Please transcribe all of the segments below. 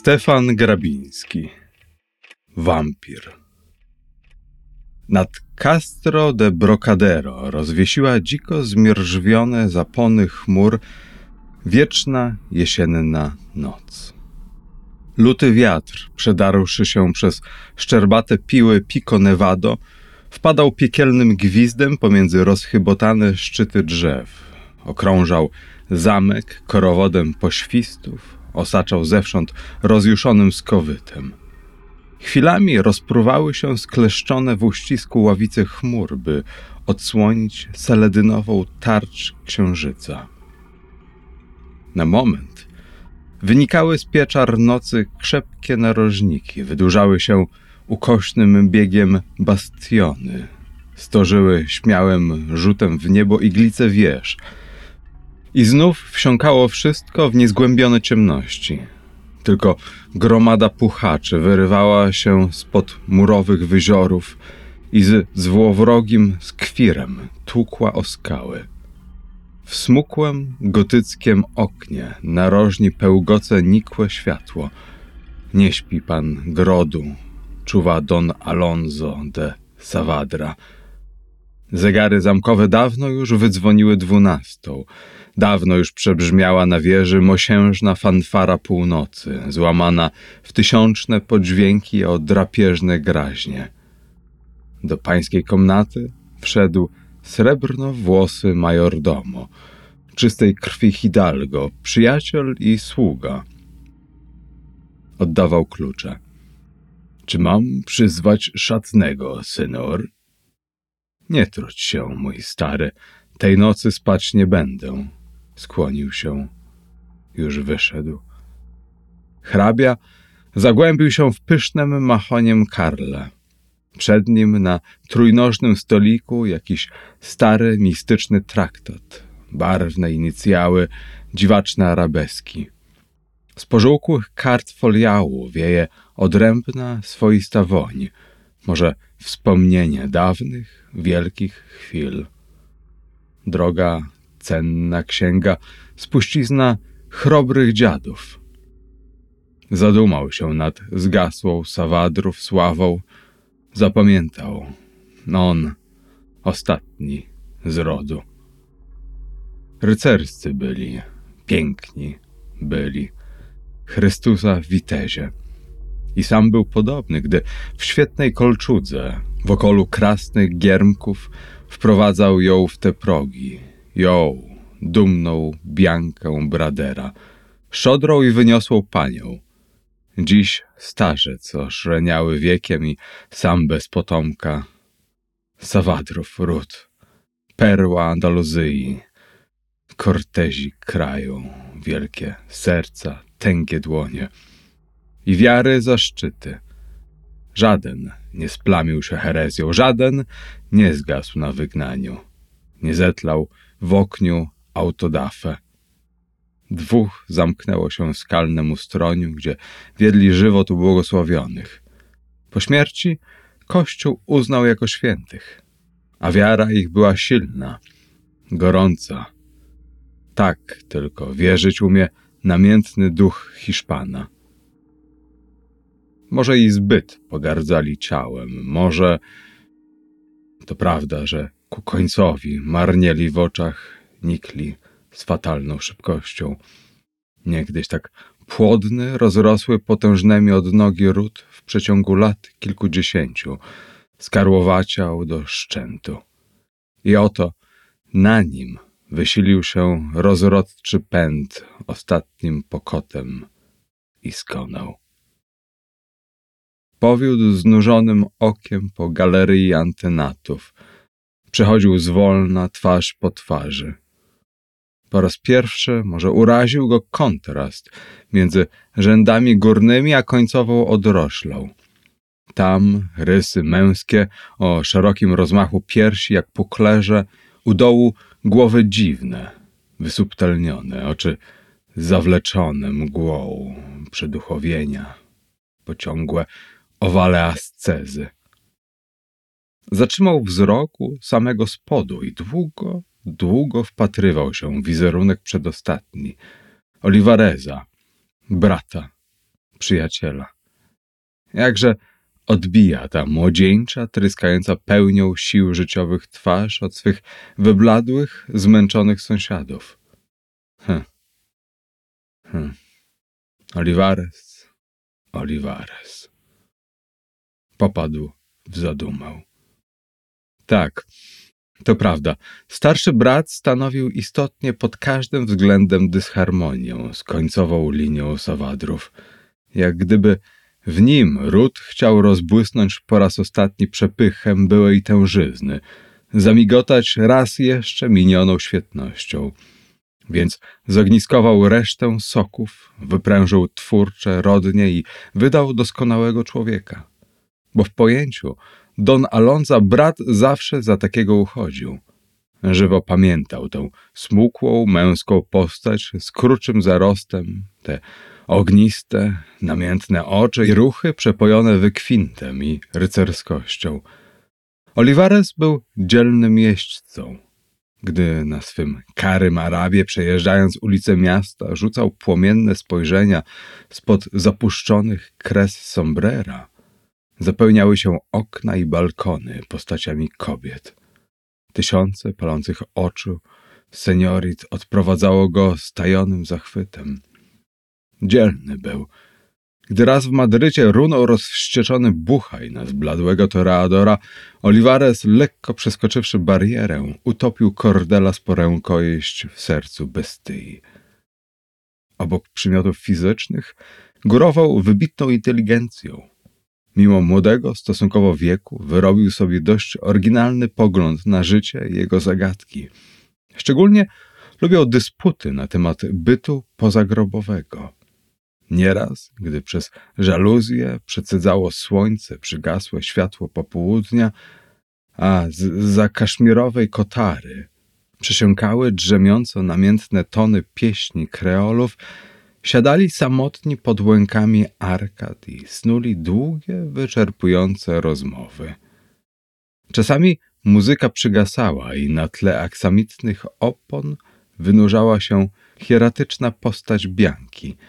Stefan Grabiński Wampir Nad Castro de Brocadero rozwiesiła dziko zmierzwione zapony chmur wieczna jesienna noc. Luty wiatr, przedarłszy się przez szczerbate piły Pico Nevado, wpadał piekielnym gwizdem pomiędzy rozchybotane szczyty drzew. Okrążał zamek korowodem poświstów, osaczał zewsząd rozjuszonym skowytem. Chwilami rozpruwały się skleszczone w uścisku ławice chmur, by odsłonić seledynową tarcz księżyca. Na moment wynikały z pieczar nocy krzepkie narożniki, wydłużały się ukośnym biegiem bastiony, stożyły śmiałym rzutem w niebo iglice wież – i znów wsiąkało wszystko w niezgłębione ciemności. Tylko gromada puchaczy wyrywała się spod murowych wyziorów i z złowrogim skwirem tłukła o skały. W smukłym, gotyckiem oknie narożni pełgoce nikłe światło. Nie śpi pan grodu, czuwa don Alonso de Savadra. Zegary zamkowe dawno już wydzwoniły dwunastą. Dawno już przebrzmiała na wieży mosiężna fanfara północy, złamana w tysiączne podźwięki o drapieżne graźnie. Do pańskiej komnaty wszedł srebrno-włosy majordomo, czystej krwi Hidalgo, przyjaciel i sługa. Oddawał klucze. Czy mam przyzwać szatnego, synor? Nie truć się, mój stary, tej nocy spać nie będę skłonił się. Już wyszedł. Hrabia zagłębił się w pysznym machoniem Karla. Przed nim na trójnożnym stoliku jakiś stary, mistyczny traktat, barwne inicjały, dziwaczne arabeski. Z pożółkłych kart foliału wieje odrębna, swoista woń, może wspomnienie dawnych, wielkich chwil. Droga cenna księga, spuścizna chrobrych dziadów. Zadumał się nad zgasłą Sawadrów sławą, zapamiętał on, ostatni z rodu. Rycerscy byli, piękni byli, Chrystusa witezie. I sam był podobny, gdy w świetnej kolczudze, w okolu krasnych giermków, wprowadzał ją w te progi, ją, dumną Biankę Bradera, szodrą i wyniosłą panią. Dziś starzec oszreniały wiekiem i sam bez potomka. Sawadrów ród, perła Andaluzyi, kortezi kraju, wielkie serca, tęgie dłonie i wiary zaszczyty. Żaden nie splamił się herezją, żaden nie zgasł na wygnaniu, nie zetlał w okniu autodafę. Dwóch zamknęło się w skalnym ustroniu, gdzie wiedli żywot ubłogosławionych. Po śmierci Kościół uznał jako świętych, a wiara ich była silna, gorąca. Tak tylko wierzyć umie namiętny duch Hiszpana. Może i zbyt pogardzali ciałem, może to prawda, że ku końcowi marnieli w oczach, nikli z fatalną szybkością. Niegdyś tak płodny, rozrosły potężnymi od nogi ród w przeciągu lat kilkudziesięciu, skarłowaciał do szczętu. I oto na nim wysilił się rozrodczy pęd ostatnim pokotem i skonał. Powiódł znużonym okiem po galerii antenatów. Przechodził zwolna twarz po twarzy. Po raz pierwszy może uraził go kontrast między rzędami górnymi a końcową odroślą. Tam rysy męskie o szerokim rozmachu piersi jak puklerze, u dołu głowy dziwne, wysubtelnione, oczy zawleczone mgłą przeduchowienia, pociągłe owale ascezy. Zatrzymał wzroku samego spodu i długo, długo wpatrywał się w wizerunek przedostatni Olivareza, brata, przyjaciela. Jakże odbija ta młodzieńcza, tryskająca pełnią sił życiowych twarz od swych wybladłych, zmęczonych sąsiadów. Hm. Hm. Olivares, Olivares. Popadł w zadumę. Tak, to prawda. Starszy brat stanowił istotnie pod każdym względem dysharmonię z końcową linią Sawadrów. Jak gdyby w nim ród chciał rozbłysnąć po raz ostatni przepychem byłej tężyzny, zamigotać raz jeszcze minioną świetnością. Więc zogniskował resztę soków, wyprężył twórcze rodnie i wydał doskonałego człowieka. Bo w pojęciu Don Alonza brat zawsze za takiego uchodził. Żywo pamiętał tę smukłą, męską postać z kruczym zarostem, te ogniste, namiętne oczy i ruchy przepojone wykwintem i rycerskością. Olivares był dzielnym jeźdźcą. Gdy na swym karym Arabie, przejeżdżając ulice miasta, rzucał płomienne spojrzenia spod zapuszczonych kres sombrera, zapełniały się okna i balkony postaciami kobiet. Tysiące palących oczu seniorit odprowadzało go stajonym zachwytem. Dzielny był. Gdy raz w Madrycie runął rozwścieczony buchaj na zbladłego toreadora, Olivares, lekko przeskoczywszy barierę, utopił Cordela z porękojeść w sercu bestyi. Obok przymiotów fizycznych górował wybitną inteligencją. Mimo młodego stosunkowo wieku, wyrobił sobie dość oryginalny pogląd na życie i jego zagadki. Szczególnie lubiał dysputy na temat bytu pozagrobowego. Nieraz, gdy przez żaluzję przecedzało słońce, przygasłe światło popołudnia, a z za kaszmirowej kotary przesiąkały drzemiąco namiętne tony pieśni kreolów, siadali samotni pod łękami arkad i snuli długie, wyczerpujące rozmowy. Czasami muzyka przygasała i na tle aksamitnych opon wynurzała się hieratyczna postać Bianki –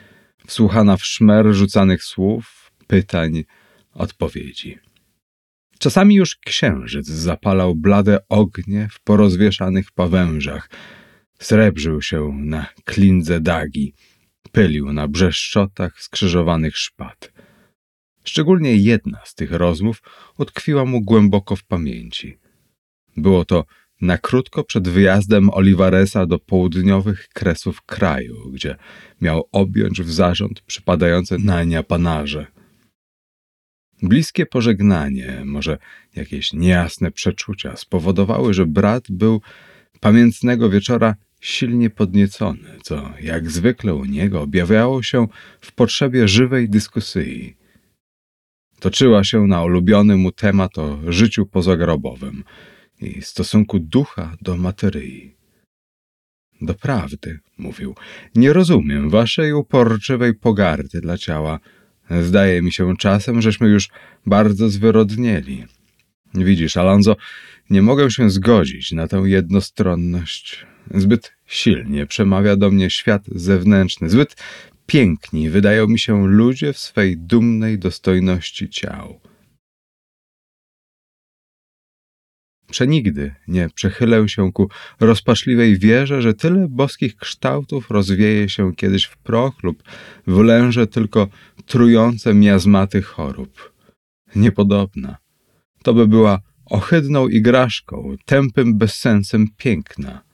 wsłuchana w szmer rzucanych słów, pytań, odpowiedzi. Czasami już księżyc zapalał blade ognie w porozwieszanych pawężach, srebrzył się na klindze dagi, pylił na brzeszczotach skrzyżowanych szpad. Szczególnie jedna z tych rozmów utkwiła mu głęboko w pamięci. Było to na krótko przed wyjazdem Olivaresa do południowych kresów kraju, gdzie miał objąć w zarząd przypadające nań apanarze. Bliskie pożegnanie, może jakieś niejasne przeczucia spowodowały, że brat był pamiętnego wieczora silnie podniecony, co jak zwykle u niego objawiało się w potrzebie żywej dyskusji. Toczyła się na ulubiony mu temat o życiu pozagrobowym – i stosunku ducha do materii. Doprawdy, mówił, nie rozumiem waszej uporczywej pogardy dla ciała. Zdaje mi się czasem, żeśmy już bardzo zwyrodnieli. Widzisz, Alonso, nie mogę się zgodzić na tę jednostronność. Zbyt silnie przemawia do mnie świat zewnętrzny, zbyt piękni wydają mi się ludzie w swej dumnej dostojności ciał. Przenigdy nie przechylę się ku rozpaczliwej wierze, że tyle boskich kształtów rozwieje się kiedyś w proch lub wlęże tylko trujące miazmaty chorób. Niepodobna. To by była ohydną igraszką, tępym bezsensem piękna.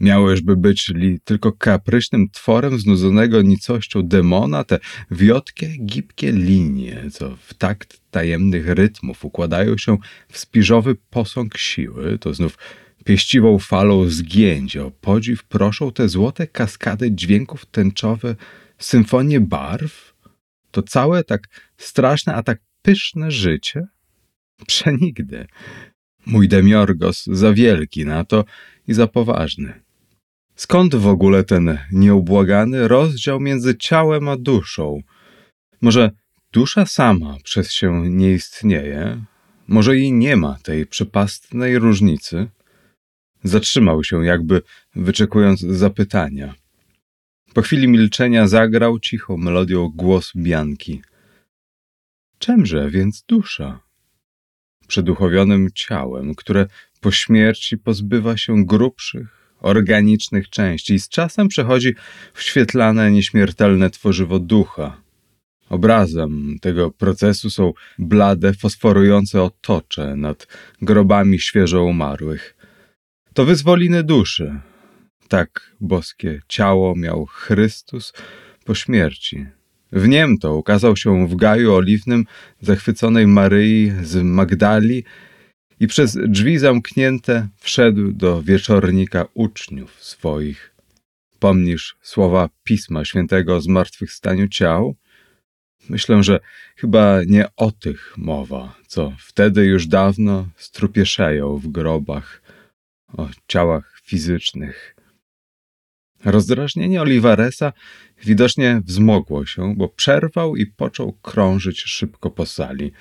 Miałyżby być li tylko kapryśnym tworem znudzonego nicością demona, te wiotkie, gibkie linie, co w takt tajemnych rytmów układają się w spiżowy posąg siły, to znów pieściwą falą zgięć o podziw proszą te złote kaskady dźwięków tęczowe, symfonie barw? To całe tak straszne, a tak pyszne życie? Przenigdy. Mój demiorgos za wielki na to i za poważny. Skąd w ogóle ten nieubłagany rozdział między ciałem a duszą? Może dusza sama przez się nie istnieje? Może i nie ma tej przepastnej różnicy? Zatrzymał się, jakby wyczekując zapytania. Po chwili milczenia zagrał cichą melodią głos Bianki. Czemże więc dusza? Przeduchowionym ciałem, które po śmierci pozbywa się grubszych, organicznych części i z czasem przechodzi w świetlane, nieśmiertelne tworzywo ducha. Obrazem tego procesu są blade, fosforujące otocze nad grobami świeżo umarłych. To wyzwoliny duszy. Tak boskie ciało miał Chrystus po śmierci. W niem to ukazał się w gaju oliwnym zachwyconej Maryi z Magdali i przez drzwi zamknięte wszedł do wieczornika uczniów swoich. Pomnisz słowa Pisma Świętego o zmartwychwstaniu ciał? Myślę, że chyba nie o tych mowa, co wtedy już dawno strupieszeją w grobach, o ciałach fizycznych. Rozdrażnienie Olivaresa widocznie wzmogło się, bo przerwał i począł krążyć szybko po sali –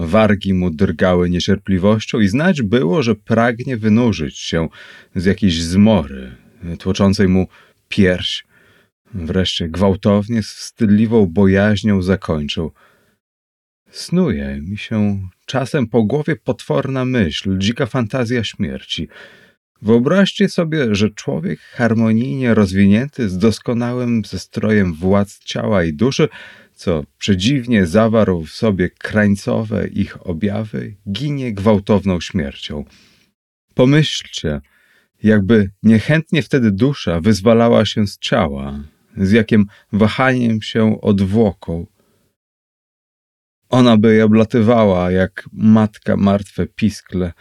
Wargi mu drgały niecierpliwością i znać było, że pragnie wynurzyć się z jakiejś zmory, tłoczącej mu pierś. Wreszcie gwałtownie, z wstydliwą bojaźnią zakończył. Snuje mi się czasem po głowie potworna myśl, dzika fantazja śmierci. Wyobraźcie sobie, że człowiek harmonijnie rozwinięty, z doskonałym zestrojem władz ciała i duszy, co przedziwnie zawarł w sobie krańcowe ich objawy, ginie gwałtowną śmiercią. Pomyślcie, jakby niechętnie wtedy dusza wyzwalała się z ciała, z jakim wahaniem się odwłoką. Ona by oblatywała jak matka martwe piskle,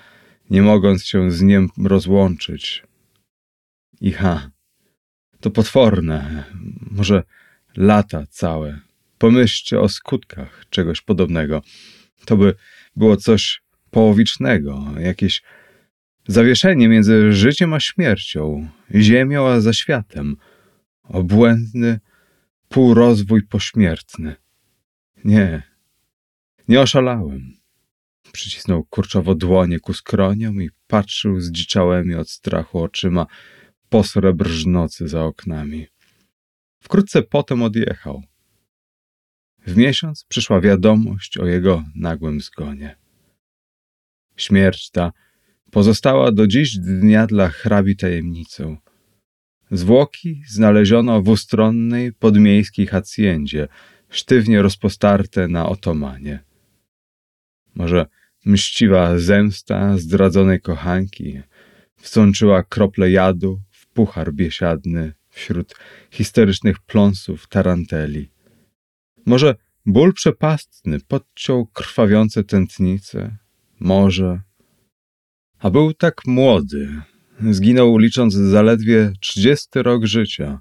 nie mogąc się z niem rozłączyć. I ha, to potworne, może lata całe, Pomyślcie o skutkach czegoś podobnego. To by było coś połowicznego, jakieś zawieszenie między życiem a śmiercią, ziemią a zaświatem, obłędny półrozwój pośmiertny. Nie, nie oszalałem. Przycisnął kurczowo dłonie ku skroniom i patrzył zdziczałymi od strachu oczyma po za oknami. Wkrótce potem odjechał. W miesiąc przyszła wiadomość o jego nagłym zgonie. Śmierć ta pozostała do dziś dnia dla hrabi tajemnicą. Zwłoki znaleziono w ustronnej podmiejskiej hacjendzie, sztywnie rozpostarte na otomanie. Może mściwa zemsta zdradzonej kochanki wsączyła krople jadu w puchar biesiadny wśród histerycznych pląsów taranteli. Może ból przepastny podciął krwawiące tętnice. Może. A był tak młody. Zginął licząc zaledwie trzydziesty rok życia.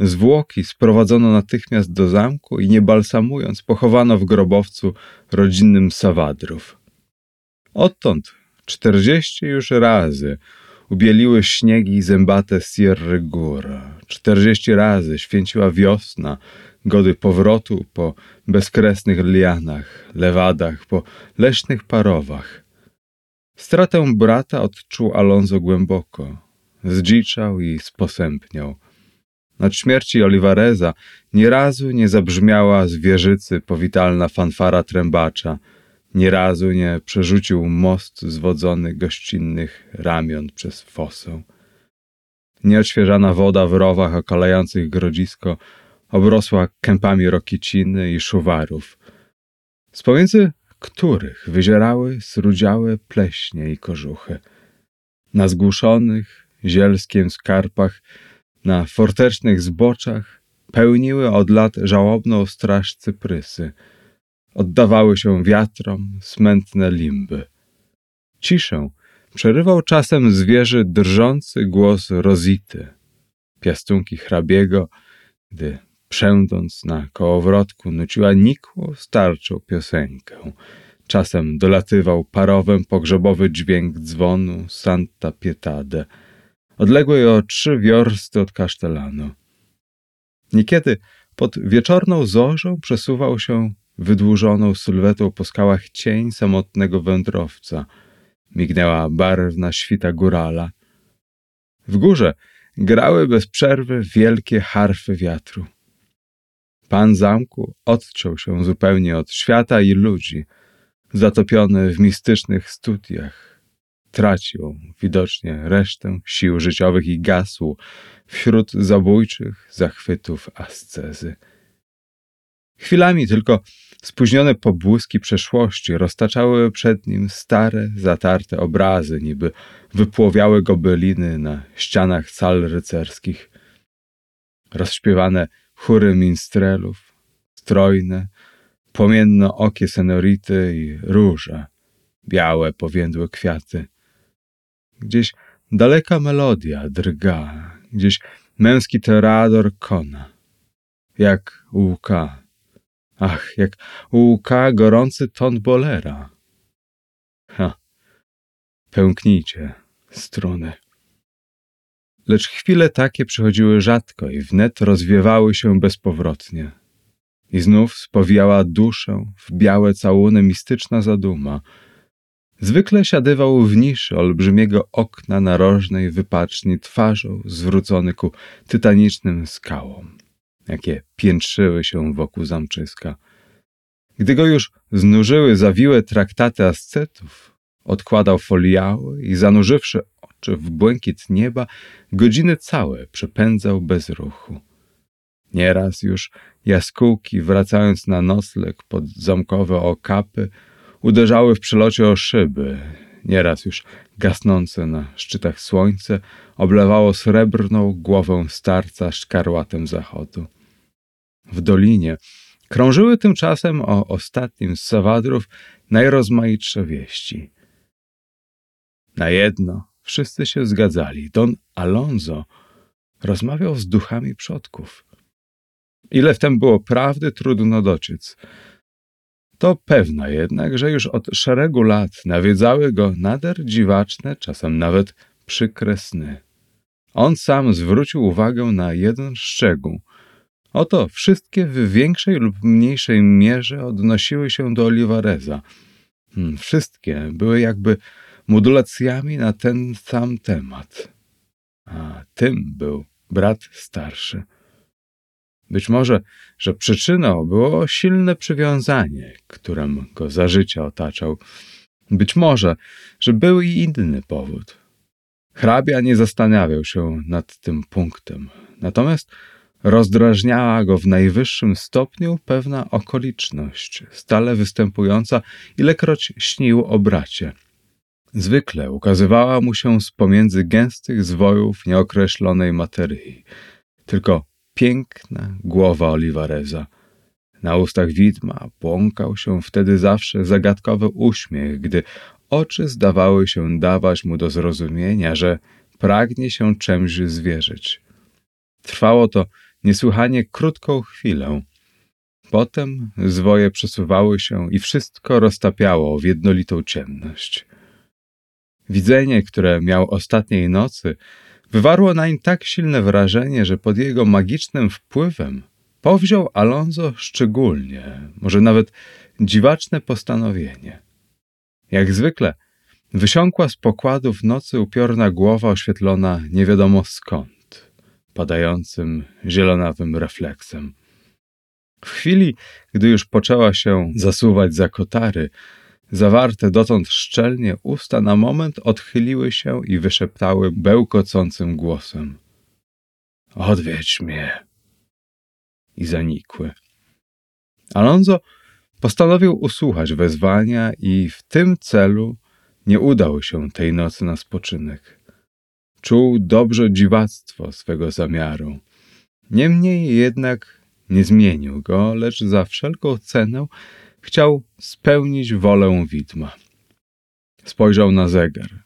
Zwłoki sprowadzono natychmiast do zamku i nie balsamując pochowano w grobowcu rodzinnym Sawadrów. Odtąd czterdzieści już razy ubieliły śniegi zębate Sierry Góra. Czterdzieści razy święciła wiosna gody powrotu po bezkresnych lianach, lewadach, po leśnych parowach. Stratę brata odczuł Alonso głęboko. Zdziczał i sposępniał. Nad śmierci Olivareza nie razu nie zabrzmiała z wieżycy powitalna fanfara trębacza, nie razu nie przerzucił most zwodzony gościnnych ramion przez fosę. Nieodświeżana woda w rowach okalających grodzisko obrosła kępami rokiciny i szuwarów, z pomiędzy których wyzierały srudziałe pleśnie i kożuchy. Na zgłuszonych zielskiem skarpach, na fortecznych zboczach pełniły od lat żałobną straż cyprysy. Oddawały się wiatrom smętne limby. Ciszę przerywał czasem zwierzy drżący głos rozity. Piastunki hrabiego, gdy przędąc na kołowrotku, nuciła nikłą, starczą piosenkę. Czasem dolatywał parowem pogrzebowy dźwięk dzwonu Santa Pietade, odległej o trzy wiorsty od kasztelanu. Niekiedy pod wieczorną zorzą przesuwał się wydłużoną sylwetą po skałach cień samotnego wędrowca. Mignęła barwna świta górala. W górze grały bez przerwy wielkie harfy wiatru. Pan zamku odciął się zupełnie od świata i ludzi, zatopiony w mistycznych studiach. Tracił widocznie resztę sił życiowych i gasł wśród zabójczych zachwytów ascezy. Chwilami tylko spóźnione pobłyski przeszłości roztaczały przed nim stare, zatarte obrazy, niby wypłowiałe gobeliny na ścianach sal rycerskich. Rozśpiewane chóry minstrelów, strojne, płomienno okie senority i róże, białe, powiędłe kwiaty. Gdzieś daleka melodia drga, gdzieś męski terador kona. Jak łka, ach, jak łka gorący ton bolera. Ha, pęknijcie, struny. Lecz chwile takie przychodziły rzadko i wnet rozwiewały się bezpowrotnie. I znów spowijała duszę w białe całuny mistyczna zaduma. Zwykle siadywał w niszy olbrzymiego okna narożnej wypaczni twarzą zwrócony ku tytanicznym skałom, jakie piętrzyły się wokół zamczyska. Gdy go już znużyły zawiłe traktaty ascetów, odkładał foliały i zanurzywszy czy w błękit nieba, godziny całe przepędzał bez ruchu. Nieraz już jaskółki, wracając na nocleg pod zamkowe okapy, uderzały w przelocie o szyby. Nieraz już gasnące na szczytach słońce oblewało srebrną głowę starca szkarłatem zachodu. W dolinie krążyły tymczasem o ostatnim z sawadrów najrozmaitsze wieści. Na jedno Wszyscy się zgadzali. Don Alonso rozmawiał z duchami przodków. Ile w tym było prawdy, trudno dociec. To pewna jednak, że już od szeregu lat nawiedzały go nader dziwaczne, czasem nawet przykre sny. On sam zwrócił uwagę na jeden szczegół. Oto wszystkie w większej lub mniejszej mierze odnosiły się do Olivareza. Hmm, wszystkie były jakby modulacjami na ten sam temat. A tym był brat starszy. Być może, że przyczyną było silne przywiązanie, którym go za życia otaczał. Być może, że był i inny powód. Hrabia nie zastanawiał się nad tym punktem. Natomiast rozdrażniała go w najwyższym stopniu pewna okoliczność, stale występująca, ilekroć śnił o bracie – Zwykle ukazywała mu się z pomiędzy gęstych zwojów nieokreślonej materii. Tylko piękna głowa Olivareza. Na ustach widma błąkał się wtedy zawsze zagadkowy uśmiech, gdy oczy zdawały się dawać mu do zrozumienia, że pragnie się czymś zwierzyć. Trwało to niesłychanie krótką chwilę. Potem zwoje przesuwały się i wszystko roztapiało w jednolitą ciemność. Widzenie, które miał ostatniej nocy, wywarło nań tak silne wrażenie, że pod jego magicznym wpływem powziął Alonso szczególnie, może nawet dziwaczne postanowienie. Jak zwykle, wysiąkła z pokładu w nocy upiorna głowa oświetlona nie wiadomo skąd. padającym zielonawym refleksem. W chwili, gdy już poczęła się zasuwać za kotary, zawarte dotąd szczelnie usta na moment odchyliły się i wyszeptały bełkocącym głosem. Odwiedź mnie. I zanikły. Alonso postanowił usłuchać wezwania i w tym celu nie udał się tej nocy na spoczynek. Czuł dobrze dziwactwo swego zamiaru. Niemniej jednak nie zmienił go, lecz za wszelką cenę chciał spełnić wolę widma. Spojrzał na zegar.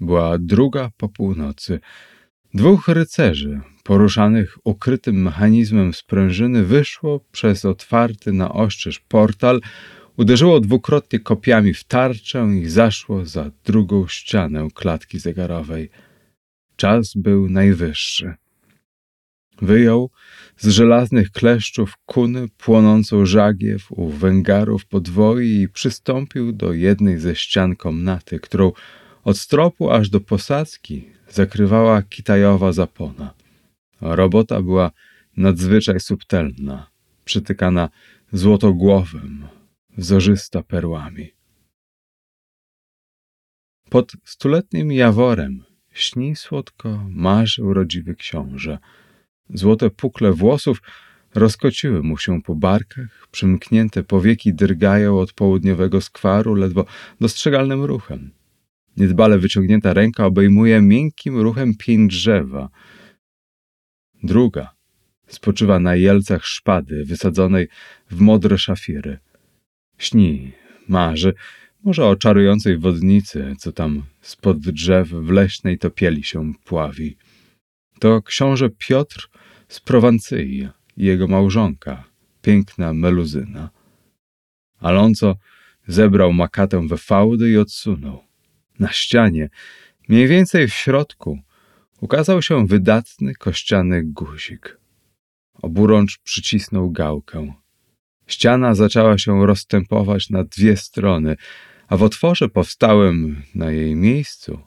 Była druga po północy. Dwóch rycerzy, poruszanych ukrytym mechanizmem sprężyny, wyszło przez otwarty na ostrzeż portal, uderzyło dwukrotnie kopiami w tarczę i zaszło za drugą ścianę klatki zegarowej. Czas był najwyższy. Wyjął z żelaznych kleszczów kuny płonącą żagiew u węgarów podwoi i przystąpił do jednej ze ścian komnaty, którą od stropu aż do posadzki zakrywała kitajowa zapona. Robota była nadzwyczaj subtelna, przytykana złotogłowem, wzorzysta perłami. Pod stuletnim jaworem śni słodko, marzy urodziwy książę. Złote pukle włosów rozkociły mu się po barkach, przymknięte powieki drgają od południowego skwaru ledwo dostrzegalnym ruchem. Niedbale wyciągnięta ręka obejmuje miękkim ruchem pień drzewa. Druga spoczywa na jelcach szpady wysadzonej w modre szafiry. Śni, marzy, może o czarującej wodnicy, co tam spod drzew w leśnej topieli się pławi. To książę Piotr z Prowancyi i jego małżonka, piękna meluzyna. Alonso zebrał makatę we fałdy i odsunął. Na ścianie, mniej więcej w środku, ukazał się wydatny kościany guzik. Oburącz przycisnął gałkę. Ściana zaczęła się rozstępować na dwie strony, a w otworze powstałym na jej miejscu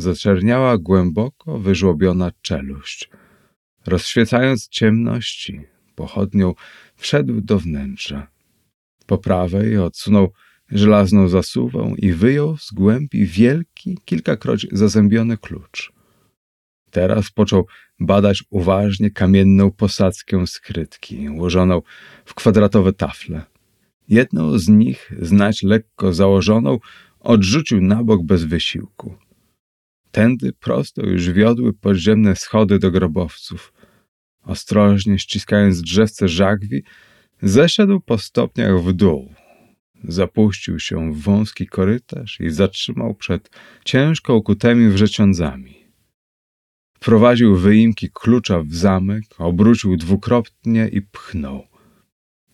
zaczerniała głęboko wyżłobiona czeluść. Rozświecając ciemności, pochodnią wszedł do wnętrza. Po prawej odsunął żelazną zasuwą i wyjął z głębi wielki, kilkakroć zazębiony klucz. Teraz począł badać uważnie kamienną posadzkę skrytki, ułożoną w kwadratowe tafle. Jedną z nich, znać lekko założoną, odrzucił na bok bez wysiłku. Tędy prosto już wiodły podziemne schody do grobowców. Ostrożnie ściskając drzewce żagwi, zeszedł po stopniach w dół. Zapuścił się w wąski korytarz i zatrzymał przed ciężko ukutymi wrzeciądzami. Wprowadził wyimki klucza w zamek, obrócił dwukrotnie i pchnął.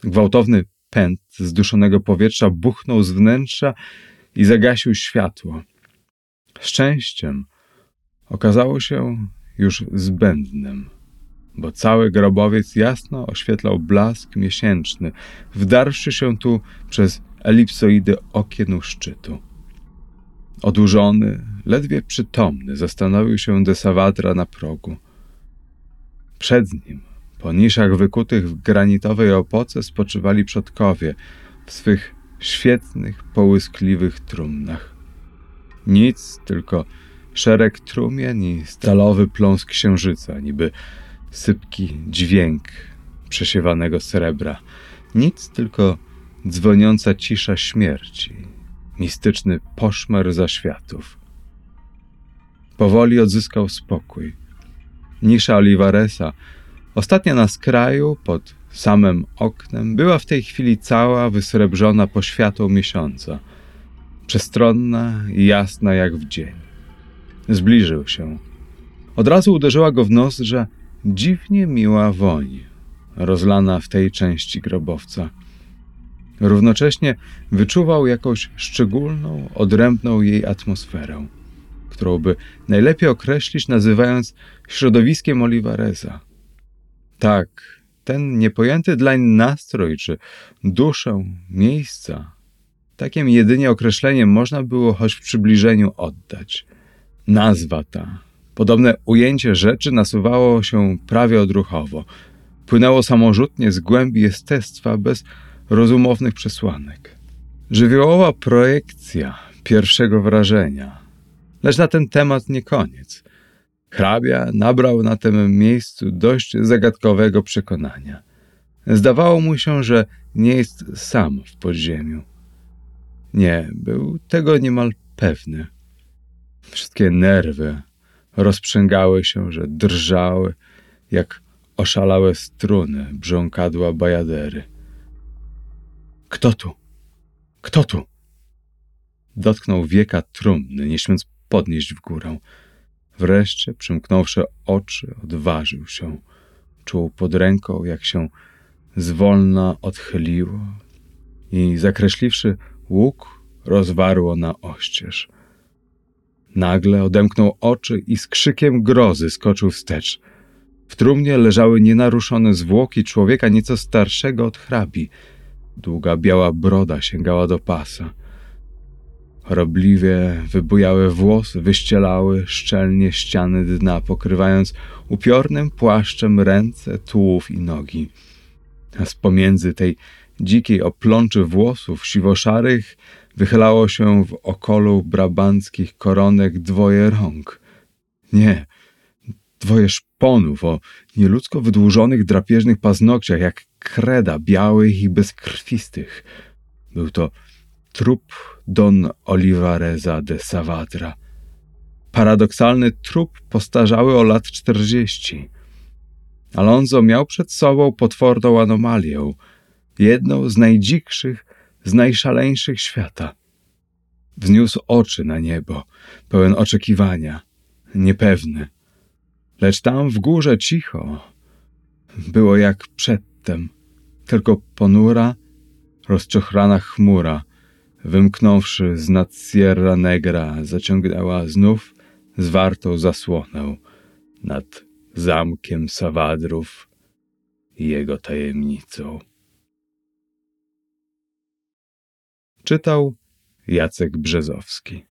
Gwałtowny pęd zduszonego powietrza buchnął z wnętrza i zagasił światło. Szczęściem okazało się już zbędnym, bo cały grobowiec jasno oświetlał blask miesięczny, wdarwszy się tu przez elipsoidy okien u szczytu. Odurzony, ledwie przytomny, zastanowił się de Savatra na progu. Przed nim po niszach wykutych w granitowej opoce spoczywali przodkowie w swych świetnych, połyskliwych trumnach. Nic, tylko szereg trumien i stalowy pląs księżyca, niby sypki dźwięk przesiewanego srebra. Nic, tylko dzwoniąca cisza śmierci, mistyczny poszmer zaświatów. Powoli odzyskał spokój. Nisza Olivaresa Ostatnia na skraju, pod samym oknem, była w tej chwili cała wysrebrzona poświatą miesiąca, przestronna i jasna jak w dzień. Zbliżył się. Od razu uderzyła go w nos, że dziwnie miła woń, rozlana w tej części grobowca. Równocześnie wyczuwał jakąś szczególną, odrębną jej atmosferę, którą by najlepiej określić nazywając środowiskiem Olivareza. Tak, ten niepojęty dlań nastrój czy duszę miejsca, takim jedynie określeniem można było choć w przybliżeniu oddać. Nazwa ta, Podobne ujęcie rzeczy nasuwało się prawie odruchowo. Płynęło samorzutnie z głębi jestestwa bez rozumownych przesłanek. Żywiołowa projekcja pierwszego wrażenia. Lecz na ten temat nie koniec. Hrabia nabrał na tym miejscu dość zagadkowego przekonania. Zdawało mu się, że nie jest sam w podziemiu. Nie, był tego niemal pewny. Wszystkie nerwy rozprzęgały się, że drżały, jak oszalałe struny brząkadła bajadery. Kto tu? Kto tu? Dotknął wieka trumny, nie śmiąc podnieść w górę. Wreszcie, przymknąwszy oczy, odważył się. Czuł pod ręką, jak się zwolna odchyliło i zakreśliwszy łuk, rozwarło na oścież. Nagle odemknął oczy i z krzykiem grozy skoczył wstecz. W trumnie leżały nienaruszone zwłoki człowieka nieco starszego od hrabi. Długa biała broda sięgała do pasa. Chorobliwie wybujałe włosy wyścielały szczelnie ściany dna, pokrywając upiornym płaszczem ręce, tułów i nogi. A z pomiędzy tej dzikiej oplączy włosów siwoszarych wychylało się w okolu brabanckich koronek dwoje rąk. Nie, dwoje szponów o nieludzko wydłużonych drapieżnych paznokciach, jak kreda białych i bezkrwistych. Był to trup Don Olivareza de Savadra. Paradoksalny trup postarzały o lat czterdzieści. Alonso miał przed sobą potworną anomalię, jedną z najdzikszych, z najszaleńszych świata. Wzniósł oczy na niebo, pełen oczekiwania, niepewny. Lecz tam w górze cicho. Było jak przedtem, tylko ponura, rozczochrana chmura, wymknąwszy z nad Sierra Negra, zaciągnęła znów zwartą zasłonę nad zamkiem Sawadrów i jego tajemnicą. Czytał Jacek Brzezowski.